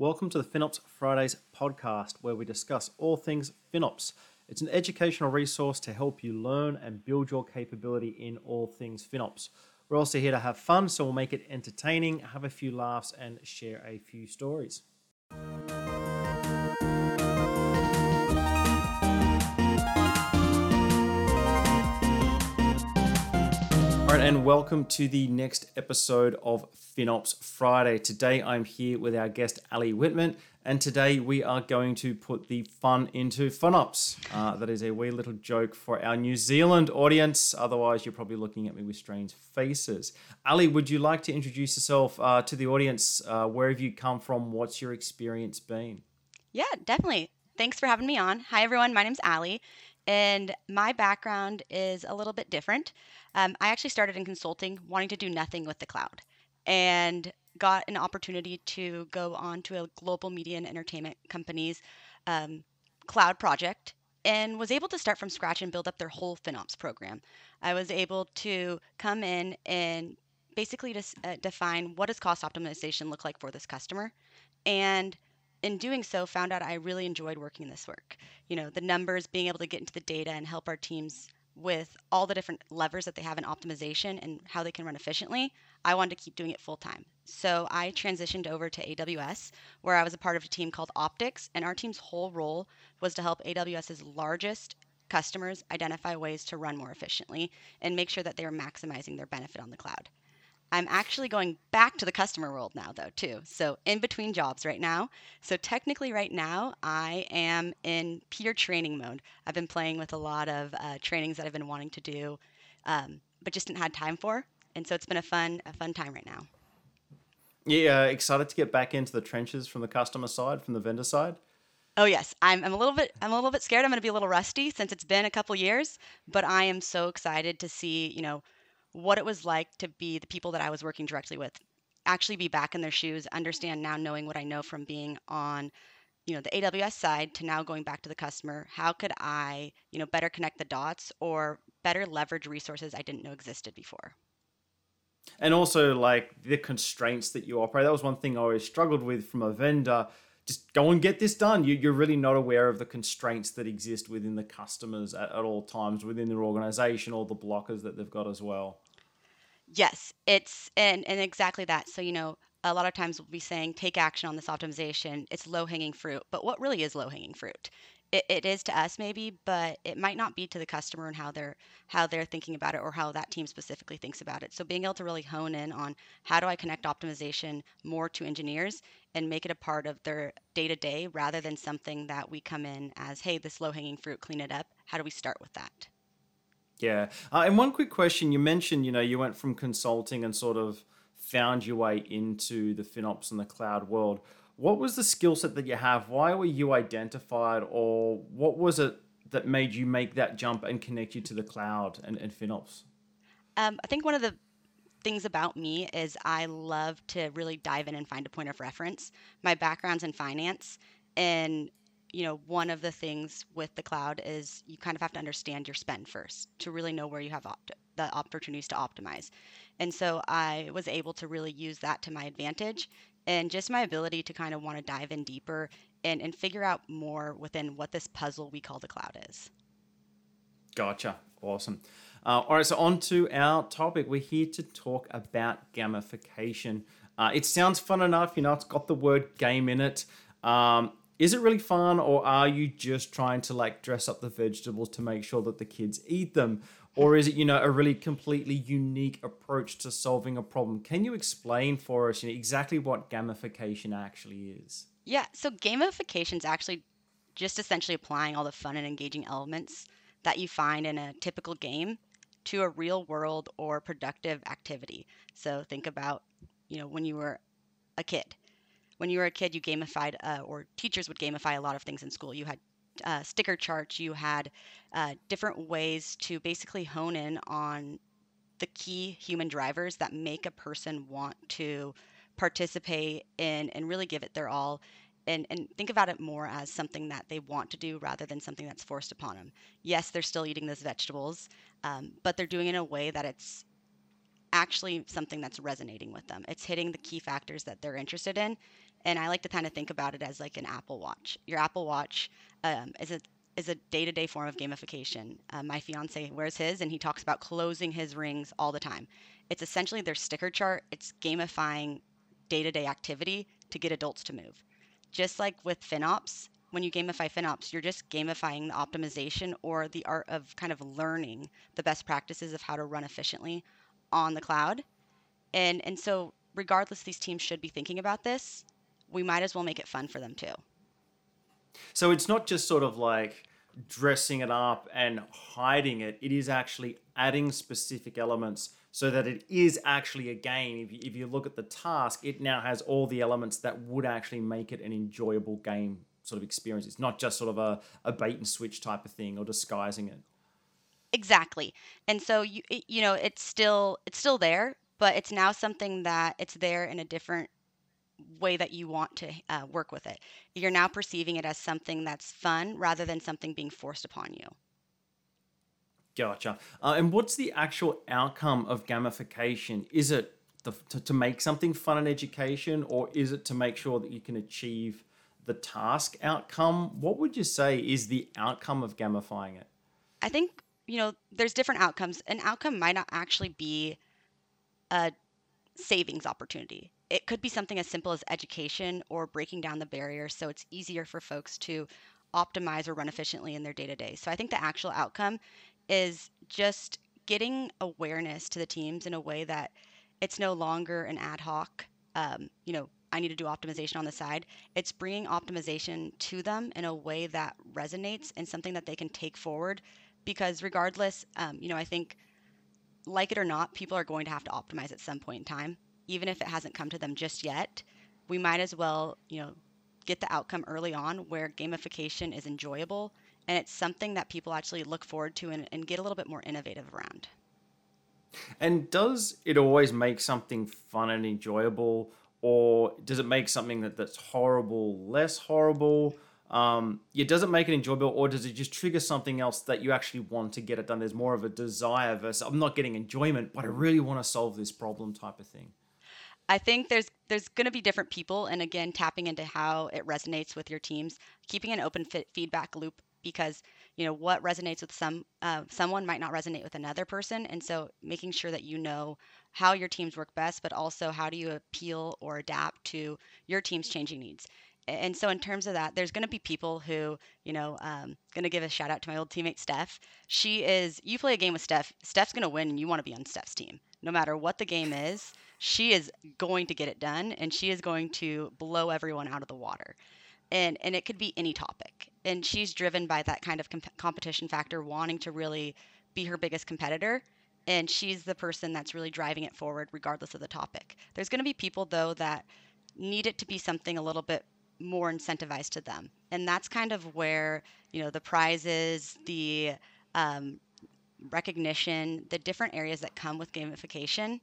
Welcome to the FinOps Fridays podcast, where we discuss all things FinOps. It's an educational resource to help you learn and build your capability in all things FinOps. We're also here to have fun, so we'll make it entertaining, have a few laughs, and share a few stories. And welcome to the next episode of FinOps Friday. Today I'm here with our guest Alee Whitman, and today we are going to put the fun into FinOps. Uh, that is a wee little joke for our New Zealand audience. Otherwise, you're probably looking at me with strange faces. Alee, would you like to introduce yourself uh, to the audience? Uh, where have you come from? What's your experience been? Yeah, definitely. Thanks for having me on. Hi, everyone. My name's Alee, and my background is a little bit different. Um, I actually started in consulting, wanting to do nothing with the cloud, and got an opportunity to go on to a global media and entertainment company's um, cloud project and was able to start from scratch and build up their whole FinOps program. I was able to come in and basically just uh, define what does cost optimization look like for this customer and in doing so found out i really enjoyed working in this work you know the numbers being able to get into the data and help our teams with all the different levers that they have in optimization and how they can run efficiently, I wanted to keep doing it full time. So I transitioned over to AWS, where I was a part of a team called Optics, and our team's whole role was to help AWS's largest customers identify ways to run more efficiently and make sure that they are maximizing their benefit on the cloud. I'm actually going back to the customer world now, though, too. So, in between jobs right now. So, technically, right now, I am in peer training mode. I've been playing with a lot of uh, trainings that I've been wanting to do, um, but just didn't have time for. And so, it's been a fun, a fun time right now. Yeah, excited to get back into the trenches from the customer side, from the vendor side. Oh yes, I'm, I'm a little bit I'm a little bit scared. I'm going to be a little rusty since it's been a couple years, but I am so excited to see you know what it was like to be the people that I was working directly with, actually be back in their shoes, understand now knowing what I know from being on you know the AWS side to now going back to the customer, how could I, you know, better connect the dots or better leverage resources I didn't know existed before? And also like the constraints that you operate. That was one thing I always struggled with from a vendor just go and get this done. You, are really not aware of the constraints that exist within the customers at, at all times within their organization or the blockers that they've got as well. Yes, it's and and exactly that. So you know, a lot of times we'll be saying take action on this optimization. It's low hanging fruit, but what really is low hanging fruit? It, it is to us maybe but it might not be to the customer and how they're how they're thinking about it or how that team specifically thinks about it. So being able to really hone in on how do i connect optimization more to engineers and make it a part of their day to day rather than something that we come in as hey this low hanging fruit clean it up. How do we start with that? Yeah. Uh, and one quick question you mentioned you know you went from consulting and sort of found your way into the FinOps and the cloud world what was the skill set that you have? Why were you identified, or what was it that made you make that jump and connect you to the cloud and, and FinOps? Um, I think one of the things about me is I love to really dive in and find a point of reference. My background's in finance, and you know, one of the things with the cloud is you kind of have to understand your spend first to really know where you have opt- the opportunities to optimize. And so I was able to really use that to my advantage and just my ability to kind of want to dive in deeper and, and figure out more within what this puzzle we call the cloud is. Gotcha. Awesome. Uh, all right, so on to our topic. We're here to talk about gamification. Uh, it sounds fun enough, you know, it's got the word game in it. Um, is it really fun, or are you just trying to like dress up the vegetables to make sure that the kids eat them? Or is it you know a really completely unique approach to solving a problem? Can you explain for us you know, exactly what gamification actually is? Yeah so gamification is actually just essentially applying all the fun and engaging elements that you find in a typical game to a real world or productive activity. So think about you know when you were a kid. When you were a kid you gamified uh, or teachers would gamify a lot of things in school. You had uh, sticker charts, you had uh, different ways to basically hone in on the key human drivers that make a person want to participate in and really give it their all and, and think about it more as something that they want to do rather than something that's forced upon them. Yes, they're still eating those vegetables, um, but they're doing it in a way that it's actually something that's resonating with them. It's hitting the key factors that they're interested in And I like to kind of think about it as like an Apple Watch. Your Apple Watch um, is a is a day-to-day form of gamification. Uh, my fiance wears his, and he talks about closing his rings all the time. It's essentially their sticker chart. It's gamifying day-to-day activity to get adults to move. Just like with FinOps, when you gamify FinOps, you're just gamifying the optimization or the art of kind of learning the best practices of how to run efficiently on the cloud. And and so regardless these teams should be thinking about this, we might as well make it fun for them too. So it's not just sort of like dressing it up and hiding it. It is actually adding specific elements so that it is actually a game. If you, if you look at the task, it now has all the elements that would actually make it an enjoyable game sort of experience. It's not just sort of a, a bait and switch type of thing or disguising it. Exactly. And so you you know it's still it's still there, but it's now something that it's there in a different way that you want to uh, work with it. You're now perceiving it as something that's fun rather than something being forced upon you. Gotcha. Uh, and what's the actual outcome of gamification? Is it the, to, to make something fun in education, or is it to make sure that you can achieve the task outcome? What would you say is the outcome of gamifying it? I think, you know, there's different outcomes. An outcome might not actually be a savings opportunity. It could be something as simple as education or breaking down the barriers so it's easier for folks to optimize or run efficiently in their day to day. So I think the actual outcome is just getting awareness to the teams in a way that it's no longer an ad hoc, um, you know, I need to do optimization on the side. It's bringing optimization to them in a way that resonates and something that they can take forward. Because regardless, um, you know, I think like it or not, people are going to have to optimize at some point in time, even if it hasn't come to them just yet. We might as well, you know, get the outcome early on where gamification is enjoyable and it's something that people actually look forward to and, and get a little bit more innovative around. And does it always make something fun and enjoyable, or does it make something that, that's horrible less horrible? Um, yeah, doesn't make it enjoyable or does it just trigger something else that you actually want to get it done? There's more of a desire versus I'm not getting enjoyment, but I really want to solve this problem type of thing. I think there's there's going to be different people, and again, tapping into how it resonates with your teams, keeping an open feedback loop because you know what resonates with some uh, someone might not resonate with another person, and so making sure that you know how your teams work best, but also how do you appeal or adapt to your team's changing needs and so in terms of that there's going to be people who you know um, going to give a shout out to my old teammate steph. She is you play a game with steph steph's going to win and you want to be on steph's team. No matter what the game is she is going to get it done and she is going to blow everyone out of the water. And and it could be any topic. And she's driven by that kind of comp- competition factor wanting to really be her biggest competitor. And she's the person that's really driving it forward regardless of the topic. There's going to be people though that need it to be something a little bit more incentivized to them. And that's kind of where, you know, the prizes, the um, recognition, the different areas that come with gamification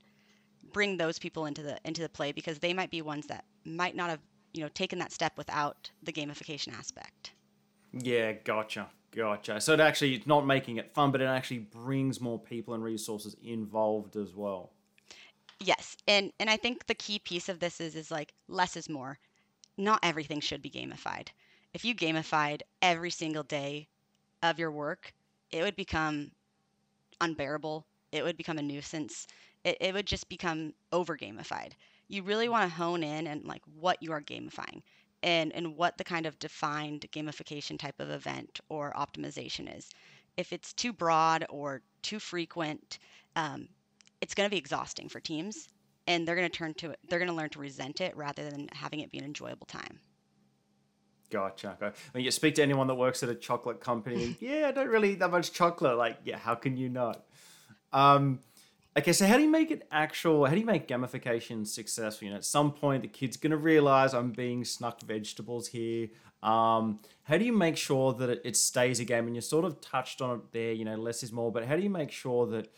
bring those people into the into the play because they might be ones that might not have, you know, taken that step without the gamification aspect. Yeah, gotcha. Gotcha. So it actually it's not making it fun, but it actually brings more people and resources involved as well. Yes. And and I think the key piece of this is is like less is more not everything should be gamified. If you gamified every single day of your work, it would become unbearable. It would become a nuisance. It, it would just become over gamified. You really want to hone in and like what you are gamifying and, and what the kind of defined gamification type of event or optimization is. If it's too broad or too frequent, um, it's going to be exhausting for teams and they're going to turn to it they're going to learn to resent it rather than having it be an enjoyable time Gotcha. I mean, you speak to anyone that works at a chocolate company. yeah, I don't really eat that much chocolate. Like, yeah, how can you not? Um, okay, so how do you make it actual? How do you make gamification successful? You know, at some point the kid's gonna realize I'm being snuck vegetables here. Um, how do you make sure that it, it stays a game? And you sort of touched on it there. You know, less is more. But how do you make sure that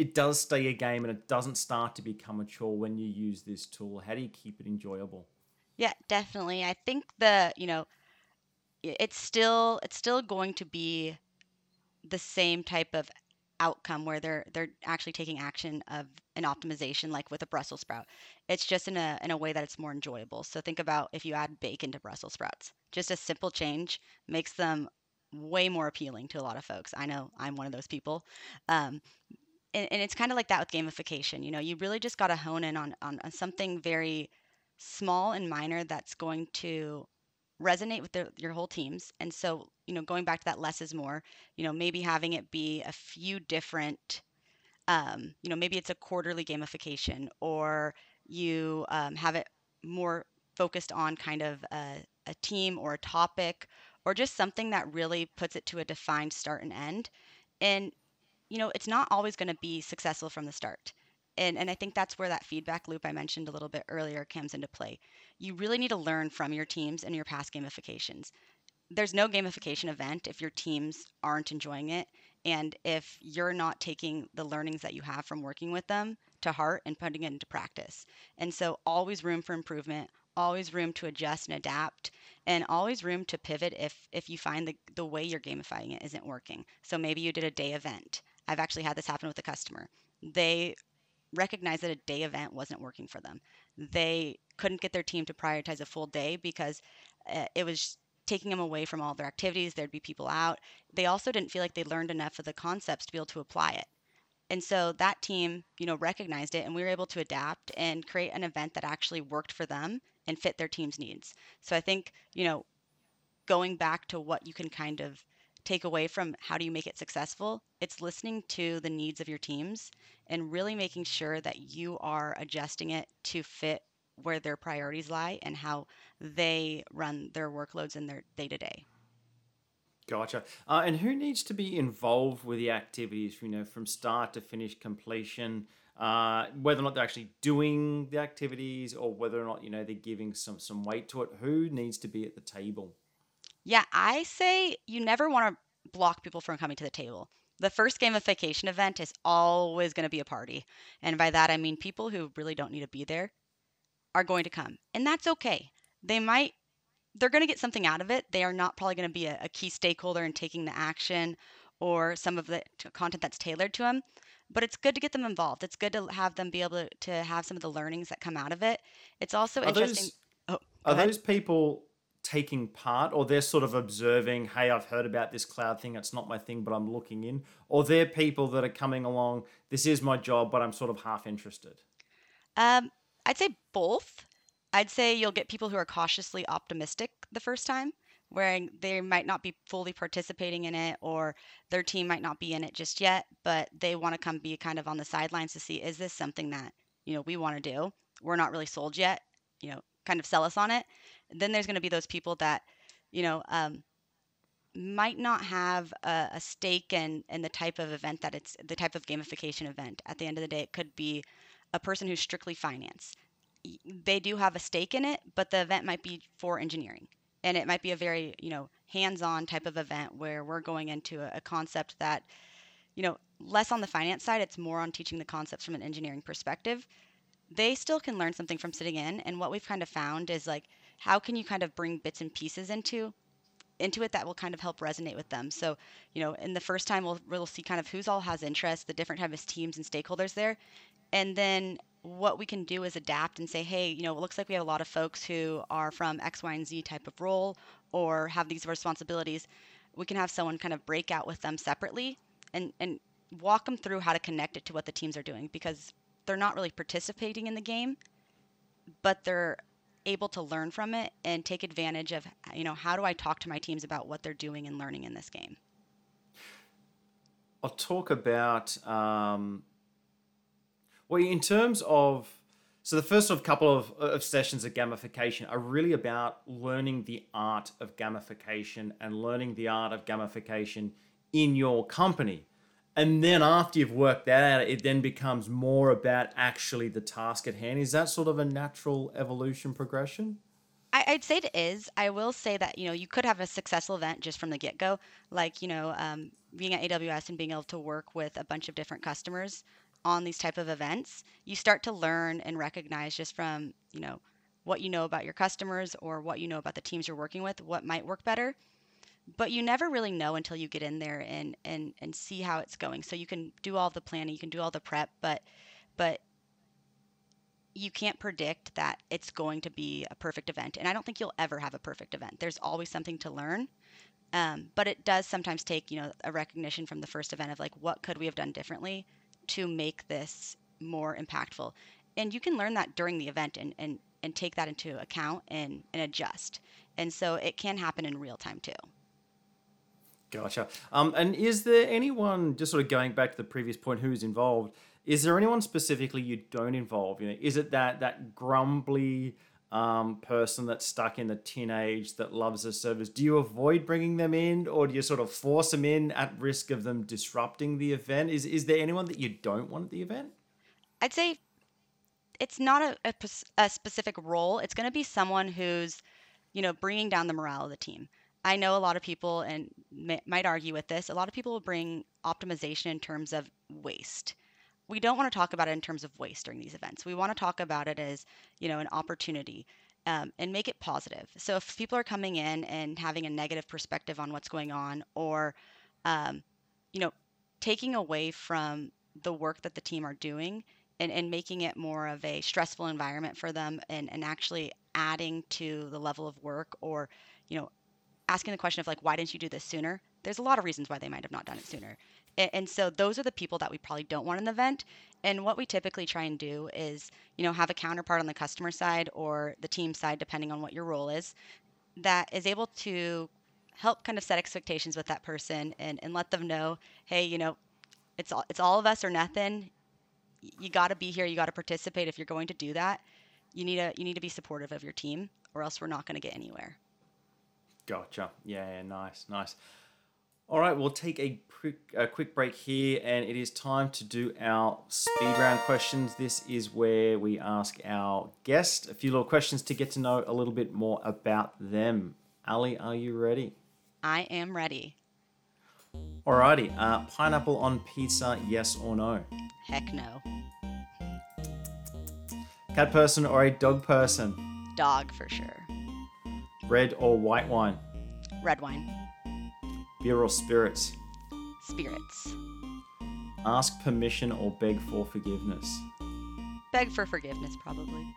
it does stay a game and it doesn't start to become a chore when you use this tool? How do you keep it enjoyable? Yeah, definitely. I think the, you know, it's still it's still going to be the same type of outcome where they're they're actually taking action of an optimization like with a Brussels sprout. It's just in a in a way that it's more enjoyable. So think about if you add bacon to Brussels sprouts. Just a simple change makes them way more appealing to a lot of folks. I know I'm one of those people. Um, and, and it's kind of like that with gamification. You know, you really just got to hone in on, on, on something very small and minor that's going to resonate with the, your whole teams. And so, you know, going back to that less is more, you know, maybe having it be a few different, um, you know, maybe it's a quarterly gamification or you um, have it more focused on kind of a, a team or a topic or just something that really puts it to a defined start and end. And, you know, it's not always going to be successful from the start. And, and I think that's where that feedback loop I mentioned a little bit earlier comes into play. You really need to learn from your teams and your past gamifications. There's no gamification event if your teams aren't enjoying it and if you're not taking the learnings that you have from working with them to heart and putting it into practice. And so, always room for improvement, always room to adjust and adapt and always room to pivot if if you find the, the way you're gamifying it isn't working so maybe you did a day event i've actually had this happen with a customer. They recognized that a day event wasn't working for them. They couldn't get their team to prioritize a full day because uh, it was taking them away from all their activities. There'd be people out. They also didn't feel like they learned enough of the concepts to be able to apply it. And so that team you know recognized it and we were able to adapt and create an event that actually worked for them and fit their team's needs. So I think, you know, going back to what you can kind of take away from how do you make it successful, it's listening to the needs of your teams and really making sure that you are adjusting it to fit where their priorities lie and how they run their workloads in their day to day. Gotcha. Uh, and who needs to be involved with the activities, you know, from start to finish completion? uh, whether or not they're actually doing the activities or whether or not you know they're giving some some weight to it. Who needs to be at the table? Yeah, I say you never want to block people from coming to the table. The first gamification event is always going to be a party. And by that, I mean people who really don't need to be there are going to come. And that's okay. They might, they're going to get something out of it. They are not probably going to be a, a key stakeholder in taking the action or some of the content that's tailored to them but it's good to get them involved. It's good to have them be able to, to have some of the learnings that come out of it. It's also are interesting. Those, oh, are ahead. those people taking part or they're sort of observing, hey, I've heard about this cloud thing. It's not my thing, but I'm looking in. Or they're people that are coming along, this is my job, but I'm sort of half interested? Um, I'd say both. I'd say you'll get people who are cautiously optimistic the first time where they might not be fully participating in it or their team might not be in it just yet, but they want to come be kind of on the sidelines to see is this something that, you know, we want to do? We're not really sold yet, you know, kind of sell us on it. Then there's going to be those people that, you know, um, might not have a, a stake in in the type of event that it's the type of gamification event. At the end of the day, it could be a person who's strictly finance. They do have a stake in it, but the event might be for engineering and it might be a very you know hands-on type of event where we're going into a, a, concept that you know less on the finance side it's more on teaching the concepts from an engineering perspective they still can learn something from sitting in and what we've kind of found is like how can you kind of bring bits and pieces into into it that will kind of help resonate with them? So you know in the first time we'll, we'll see kind of who's all has interest the different types of teams and stakeholders there. And then what we can do is adapt and say, hey, you know, it looks like we have a lot of folks who are from X, Y, and Z type of role or have these responsibilities. We can have someone kind of break out with them separately and, and walk them through how to connect it to what the teams are doing. Because they're not really participating in the game, but they're able to learn from it and take advantage of, you know, how do I talk to my teams about what they're doing and learning in this game? I'll talk about um, well, in terms of so the first of couple of, of sessions of gamification are really about learning the art of gamification and learning the art of gamification in your company. And then after you've worked that out, it then becomes more about actually the task at hand. Is that sort of a natural evolution progression? I, would say it is. I will say that you know you could have a successful event just from the get go, like you know um, being at AWS and being able to work with a bunch of different customers on these type of events, you start to learn and recognize just from, you know, what you know about your customers or what you know about the teams you're working with, what might work better. But you never really know until you get in there and and and see how it's going. So you can do all the planning, you can do all the prep, but but you can't predict that it's going to be a perfect event. And I don't think you'll ever have a perfect event. There's always something to learn. Um, but it does sometimes take, you know, a recognition from the first event of like, what could we have done differently to make this more impactful? And you can learn that during the event and, and, and take that into account and, and adjust. And so it can happen in real time too. Gotcha. Um, and is there anyone, just sort of going back to the previous point, who's involved? Is there anyone specifically you don't involve? You know, is it that that grumbly um, person that's stuck in the teenage that loves the service? Do you avoid bringing them in, or do you sort of force them in at risk of them disrupting the event? Is is there anyone that you don't want at the event? I'd say it's not a, a, a specific role. It's going to be someone who's, you know, bringing down the morale of the team. I know a lot of people, and may, might argue with this. A lot of people will bring optimization in terms of waste we don't want to talk about it in terms of waste during these events. We want to talk about it as, you know, an opportunity um, and make it positive. So if people are coming in and having a negative perspective on what's going on, or, um, you know, taking away from the work that the team are doing and, and making it more of a stressful environment for them and, and actually adding to the level of work or, you know, asking the question of like, why didn't you do this sooner? There's a lot of reasons why they might have not done it sooner. And, and so those are the people that we probably don't want in the event. And what we typically try and do is, you know, have a counterpart on the customer side or the team side, depending on what your role is, that is able to help kind of set expectations with that person and, and let them know, hey, you know, it's all, it's all of us or nothing. You got to be here. You got to participate. If you're going to do that, you need to you need to be supportive of your team, or else we're not going to get anywhere. Gotcha. Yeah, yeah, nice, nice. All right, we'll take a quick, a quick break here, and it is time to do our speed round questions. This is where we ask our guest a few little questions to get to know a little bit more about them. Alee, are you ready? I am ready. Alrighty, uh, pineapple on pizza, yes or no? Heck no. Cat person or a dog person? Dog for sure. Red or white wine? Red wine. Beer or spirits? Spirits. Ask permission or beg for forgiveness? Beg for forgiveness, probably.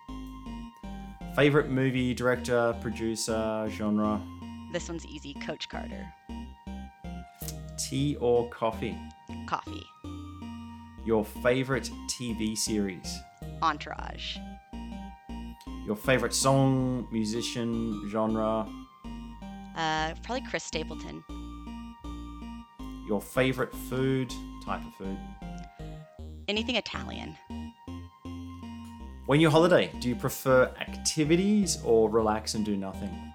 Favorite movie, director, producer, genre? This one's easy Coach Carter. Tea or coffee? Coffee. Your favorite TV series? Entourage. Your favorite song, musician, genre? Uh, probably Chris Stapleton. Your favorite food, type of food? Anything Italian. When you holiday, do you prefer activities or relax and do nothing?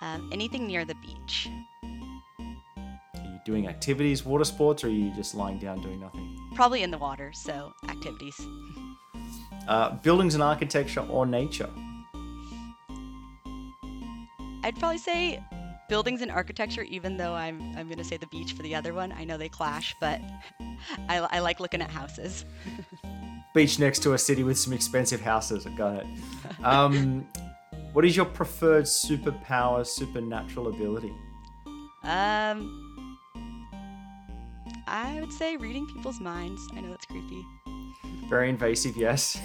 Um, anything near the beach. Are you doing activities, water sports, or are you just lying down doing nothing? Probably in the water, so activities. Uh, buildings and architecture or nature? I'd probably say buildings and architecture, even though I'm I'm gonna say the beach for the other one. I know they clash, but I, I like looking at houses. beach next to a city with some expensive houses. I got it. Um, what is your preferred superpower, supernatural ability? Um, I would say reading people's minds. I know that's creepy. Very invasive, yes.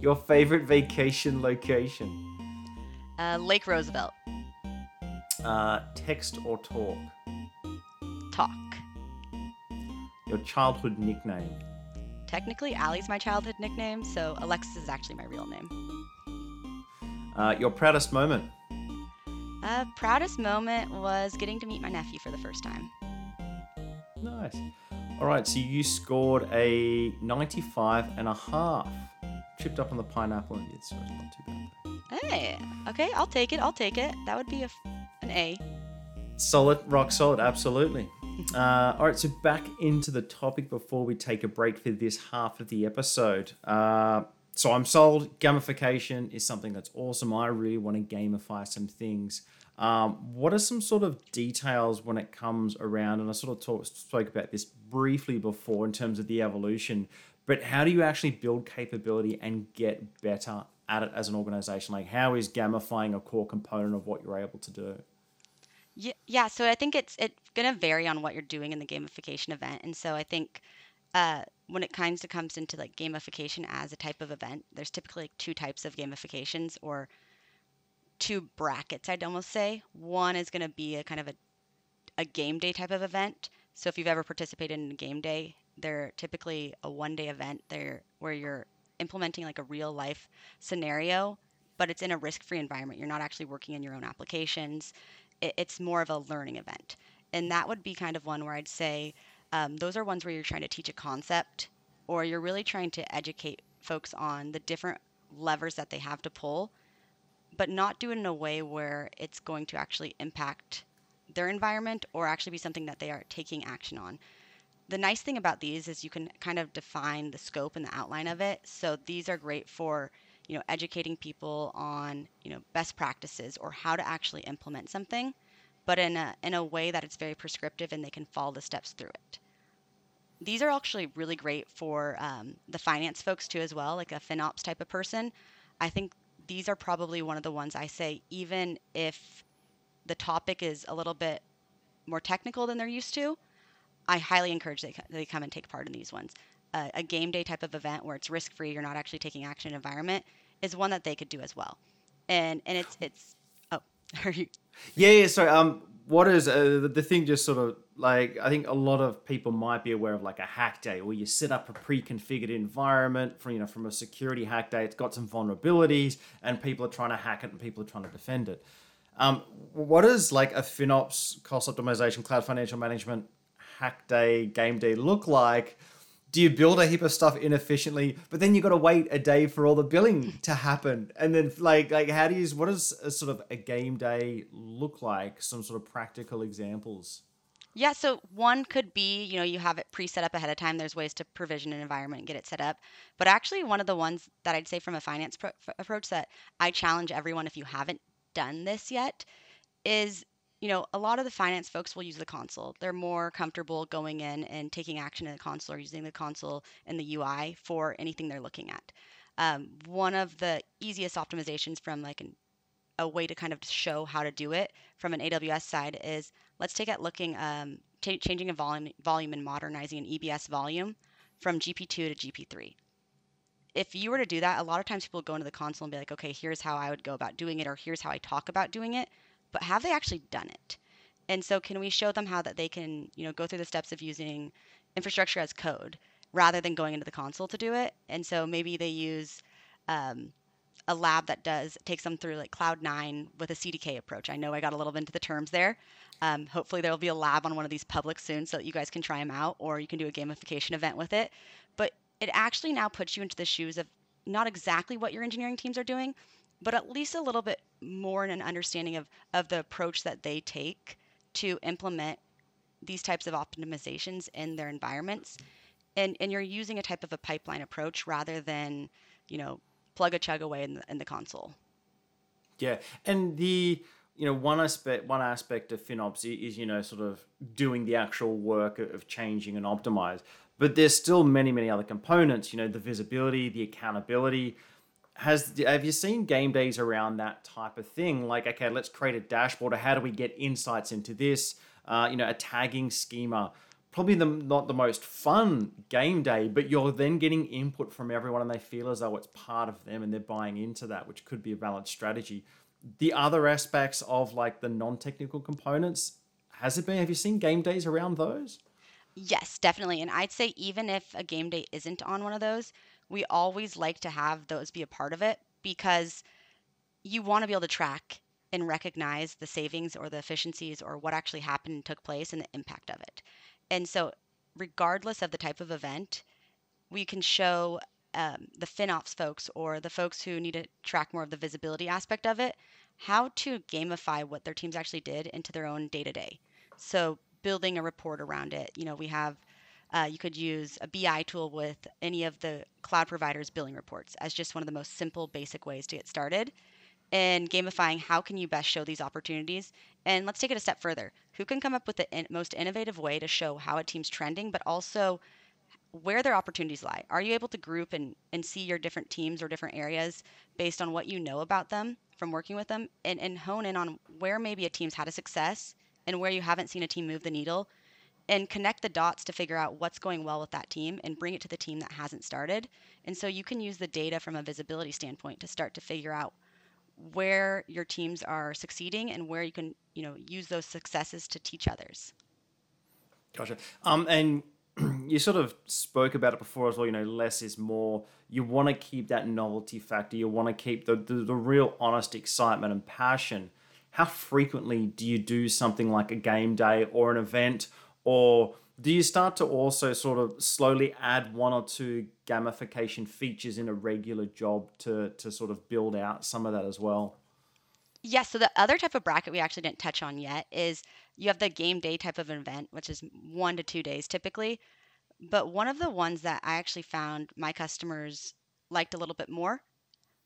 your favorite vacation location? Uh, Lake Roosevelt. Uh, text or talk? Talk. Your childhood nickname? Technically, Allie's my childhood nickname, so Alexis is actually my real name. Uh, your proudest moment? Uh, proudest moment was getting to meet my nephew for the first time. Nice. All right, so you scored a 95 and a half. Chipped up on the pineapple, and it's not too bad. Hey, okay, I'll take it. I'll take it. That would be a, an A. Solid, rock solid, absolutely. Uh, all right, so back into the topic before we take a break for this half of the episode. Uh, so I'm sold. Gamification is something that's awesome. I really want to gamify some things. Um, what are some sort of details when it comes around? And I sort of talk, spoke about this briefly before in terms of the evolution, but how do you actually build capability and get better at it as an organization? Like, how is gamifying a core component of what you're able to do? Yeah, yeah. So I think it's it's gonna vary on what you're doing in the gamification event, and so I think uh, when it kind of comes into like gamification as a type of event, there's typically like two types of gamifications or two brackets, I'd almost say. One is to be a kind of a, a game day type of event. So if you've ever participated in a game day, they're typically a one day event there where you're implementing like a real life scenario, but it's in a risk free environment. You're not actually working in your own applications. It, it's more of a learning event. And that would be kind of one where I'd say um, those are ones where you're trying to teach a concept or you're really trying to educate folks on the different levers that they have to pull, but not do it in a way where it's going to actually impact their environment or actually be something that they are taking action on. The nice thing about these is you can kind of define the scope and the outline of it. So these are great for, you know, educating people on, you know, best practices or how to actually implement something but in a in a way that it's very prescriptive and they can follow the steps through it. These are actually really great for um, the finance folks too, as well, like a FinOps type of person. I think these are probably one of the ones I say, even if the topic is a little bit more technical than they're used to, I highly encourage they, they come and take part in these ones. Uh, a game day type of event where it's risk free, you're not actually taking action environment, is one that they could do as well. And and it's it's oh, are you yeah, yeah. So, um, what is uh, the thing? Just sort of like I think a lot of people might be aware of like a hack day, where you set up a pre-configured environment from you know from a security hack day. It's got some vulnerabilities, and people are trying to hack it, and people are trying to defend it. Um, what does like a FinOps cost optimization, cloud financial management hack day, game day look like? Do you build a heap of stuff inefficiently but then you got to wait a day for all the billing to happen and then like like how do you what does a sort of a game day look like some sort of practical examples yeah, so one could be, you know, you have it pre-set up ahead of time. There's ways to provision an environment and get it set up. But actually, one of the ones that I'd say from a finance pro- approach that I challenge everyone if you haven't done this yet is you know, a lot of the finance folks will use the console. They're more comfortable going in and taking action in the console or using the console and the UI for anything they're looking at. Um, one of the easiest optimizations from like an, a way to kind of show how to do it from an AWS side is let's take at looking um, t- changing a volume volume and modernizing an EBS volume from GP2 to GP3 if you were to do that, a lot of times people go into the console and be like, okay, here's how I would go about doing it, or here's how I talk about doing it but have they actually done it? And so can we show them how that they can, you know, go through the steps of using infrastructure as code rather than going into the console to do it? And so maybe they use um, a lab that does takes them through like Cloud9 with a CDK approach. I know I got a little bit into the terms there. Um, hopefully there will be a lab on one of these public soon so that you guys can try them out, or you can do a gamification event with it. But it actually now puts you into the shoes of not exactly what your engineering teams are doing, but at least a little bit more in an understanding of, of the approach that they take to implement these types of optimizations in their environments. And, and you're using a type of a pipeline approach rather than, you know, plug a chug away in the, in the console. Yeah. And the, you know, one aspect, one aspect of FinOps is, you know, sort of doing the actual work of changing and optimize. But there's still many, many other components, you know, the visibility, the accountability, has have you seen game days around that type of thing? Like, okay, let's create a dashboard. Or how do we get insights into this? Uh, you know, a tagging schema. Probably the not the most fun game day, but you're then getting input from everyone, and they feel as though it's part of them, and they're buying into that, which could be a valid strategy. The other aspects of like the non-technical components, has it been? Have you seen game days around those? Yes, definitely. And I'd say even if a game day isn't on one of those, we always like to have those be a part of it because you want to be able to track and recognize the savings or the efficiencies or what actually happened and took place and the impact of it. And so, regardless of the type of event, we can show um, the FinOps folks or the folks who need to track more of the visibility aspect of it how to gamify what their teams actually did into their own day to day. So, building a report around it. You know, we have uh, you could use a BI tool with any of the cloud providers' billing reports as just one of the most simple, basic ways to get started. And gamifying how can you best show these opportunities? And let's take it a step further. Who can come up with the in- most innovative way to show how a team's trending, but also where their opportunities lie? Are you able to group and, and see your different teams or different areas based on what you know about them from working with them and, and hone in on where maybe a team's had a success and where you haven't seen a team move the needle and connect the dots to figure out what's going well with that team and bring it to the team that hasn't started. And so you can use the data from a visibility standpoint to start to figure out where your teams are succeeding and where you can, you know, use those successes to teach others. Gotcha. Um, and you sort of spoke about it before as well. You know, less is more. You want to keep that novelty factor. You want to keep the, the, the real honest excitement and passion. How frequently do you do something like a game day or an event, or do you start to also sort of slowly add one or two gamification features in a regular job to to sort of build out some of that as well? Yes. Yeah, so the other type of bracket we actually didn't touch on yet is you have the game day type of event, which is one to two days typically. But one of the ones that I actually found my customers liked a little bit more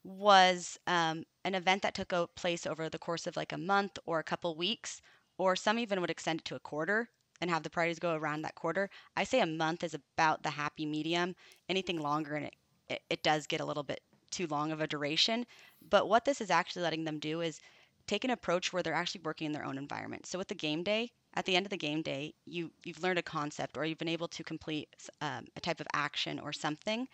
was um, an event that took place over the course of like a month or a couple weeks, or some even would extend it to a quarter and have the parties go around that quarter. I say a month is about the happy medium. Anything longer and it, it, it does get a little bit too long of a duration. But what this is actually letting them do is take an approach where they're actually working in their own environment. So with the game day, at the end of the game day, you you've learned a concept or you've been able to complete um, a type of action or something,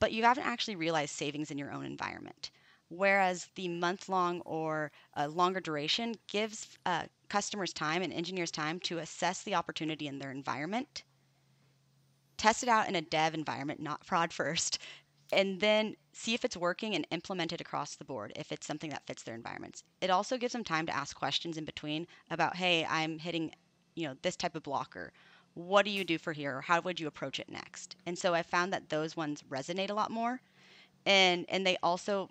but you haven't actually realized savings in your own environment. Whereas the month long or a longer duration gives uh, customers time and engineers time to assess the opportunity in their environment, test it out in a dev environment, not prod first, and then see if it's working and implement it across the board if it's something that fits their environments. It also gives them time to ask questions in between about, hey, I'm hitting, you know, this type of blocker. What do you do for here? Or how would you approach it next? And so I found that those ones resonate a lot more. And and they also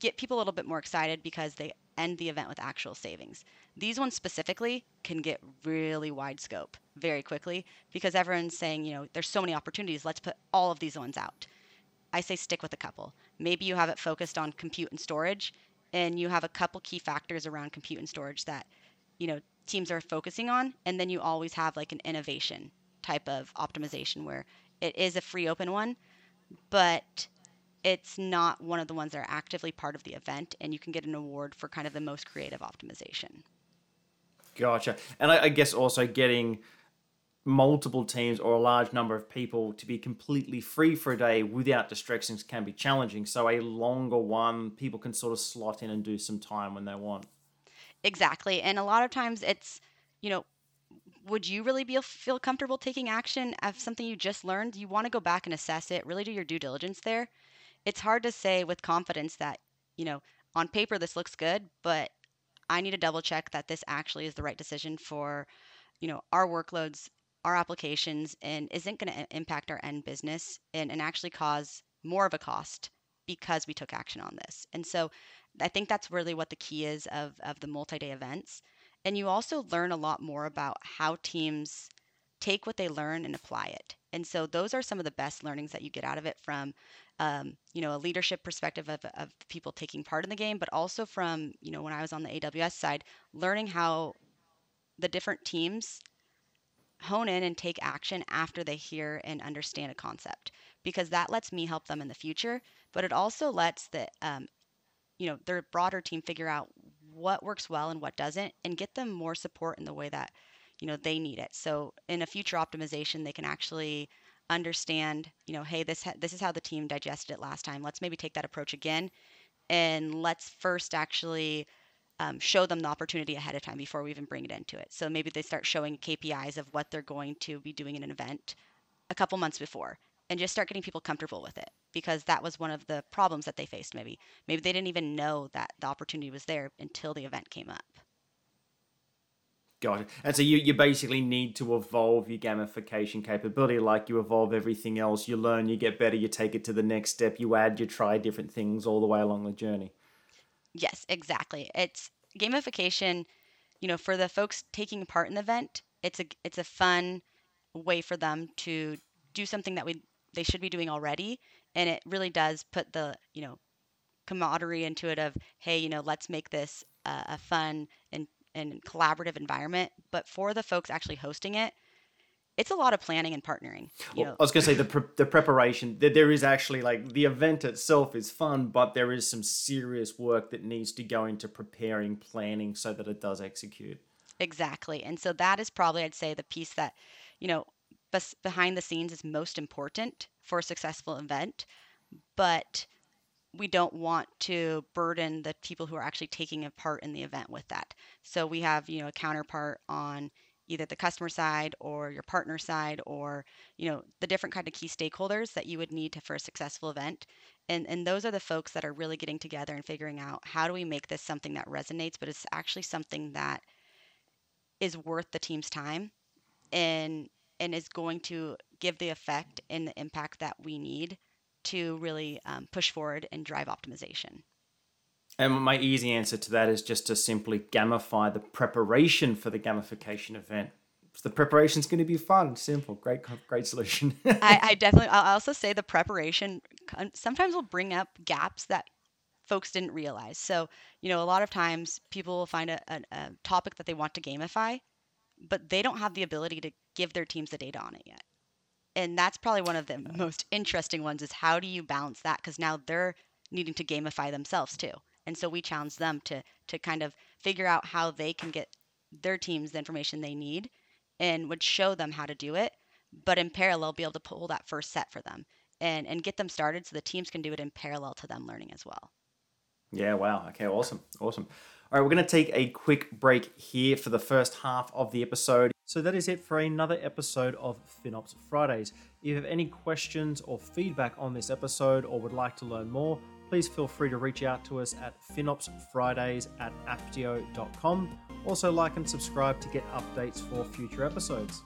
get people a little bit more excited because they end the event with actual savings. These ones specifically can get really wide scope very quickly because everyone's saying, you know, there's so many opportunities, let's put all of these ones out. I say stick with a couple. Maybe you have it focused on compute and storage, and you have a couple key factors around compute and storage that you know teams are focusing on, and then you always have like an innovation type of optimization where it is a free open one, but it's not one of the ones that are actively part of the event, and you can get an award for kind of the most creative optimization. Gotcha. And I, I guess also getting multiple teams or a large number of people to be completely free for a day without distractions can be challenging. So a longer one, people can sort of slot in and do some time when they want. Exactly. And a lot of times it's, you know, would you really be feel comfortable taking action of something you just learned? You want to go back and assess it, really do your due diligence there. It's hard to say with confidence that, you know, on paper this looks good, but I need to double check that this actually is the right decision for, you know, our workloads our applications and isn't going to impact our end business and, and actually cause more of a cost because we took action on this. And so I think that's really what the key is of, of the multi day events. And you also learn a lot more about how teams take what they learn and apply it. And so those are some of the best learnings that you get out of it from, um, you know, a leadership perspective of, of people taking part in the game, but also from, you know, when I was on the AWS side, learning how the different teams hone in and take action after they hear and understand a concept because that lets me help them in the future but it also lets the um, you know their broader team figure out what works well and what doesn't and get them more support in the way that you know they need it. So in a future optimization they can actually understand you know hey this ha- this is how the team digested it last time. Let's maybe take that approach again and let's first actually um, show them the opportunity ahead of time before we even bring it into it. So maybe they start showing KPIs of what they're going to be doing in an event a couple months before and just start getting people comfortable with it because that was one of the problems that they faced maybe. Maybe they didn't even know that the opportunity was there until the event came up Gotcha. And so you, you basically need to evolve your gamification capability like you evolve everything else. You learn, you get better, you take it to the next step, you add, you try different things all the way along the journey. Yes, exactly. It's gamification, you know, for the folks taking part in the event, it's a it's a fun way for them to do something that we they should be doing already and it really does put the, you know, camaraderie into it of hey, you know, let's make this a fun and and collaborative environment, but for the folks actually hosting it, it's a lot of planning and partnering. Well. I was going to say the pre- the preparation. That there is actually like the event itself is fun, but there is some serious work that needs to go into preparing, planning, so that it does execute. Exactly. And so that is probably, I'd say, the piece that, you know, bes- behind the scenes is most important for a successful event. But we don't want to burden the people who are actually taking a part in the event with that. So we have, you know, a counterpart on either the customer side or your partner side or, you know, the different kind of key stakeholders that you would need to for a successful event. And and those are the folks that are really getting together and figuring out how do we make this something that resonates, but it's actually something that is worth the team's time and and is going to give the effect and the impact that we need to really um, push forward and drive optimization. And my easy answer to that is just to simply gamify the preparation for the gamification event. The preparation is going to be fun, simple, great, great solution. I, I definitely. I'll also say the preparation sometimes will bring up gaps that folks didn't realize. So, you know, a lot of times people will find a, a, a topic that they want to gamify, but they don't have the ability to give their teams the data on it yet. And that's probably one of the most interesting ones is how do you balance that? Because now they're needing to gamify themselves too. And so we challenge them to to kind of figure out how they can get their teams the information they need and would show them how to do it, but in parallel be able to pull that first set for them and and get them started so the teams can do it in parallel to them learning as well. Yeah, wow. Okay, awesome. Awesome. All right, we're going to take a quick break here for the first half of the episode. So that is it for another episode of FinOps Fridays. If you have any questions or feedback on this episode or would like to learn more, please feel free to reach out to us at finopsfridays at apptio.com. Also, like and subscribe to get updates for future episodes.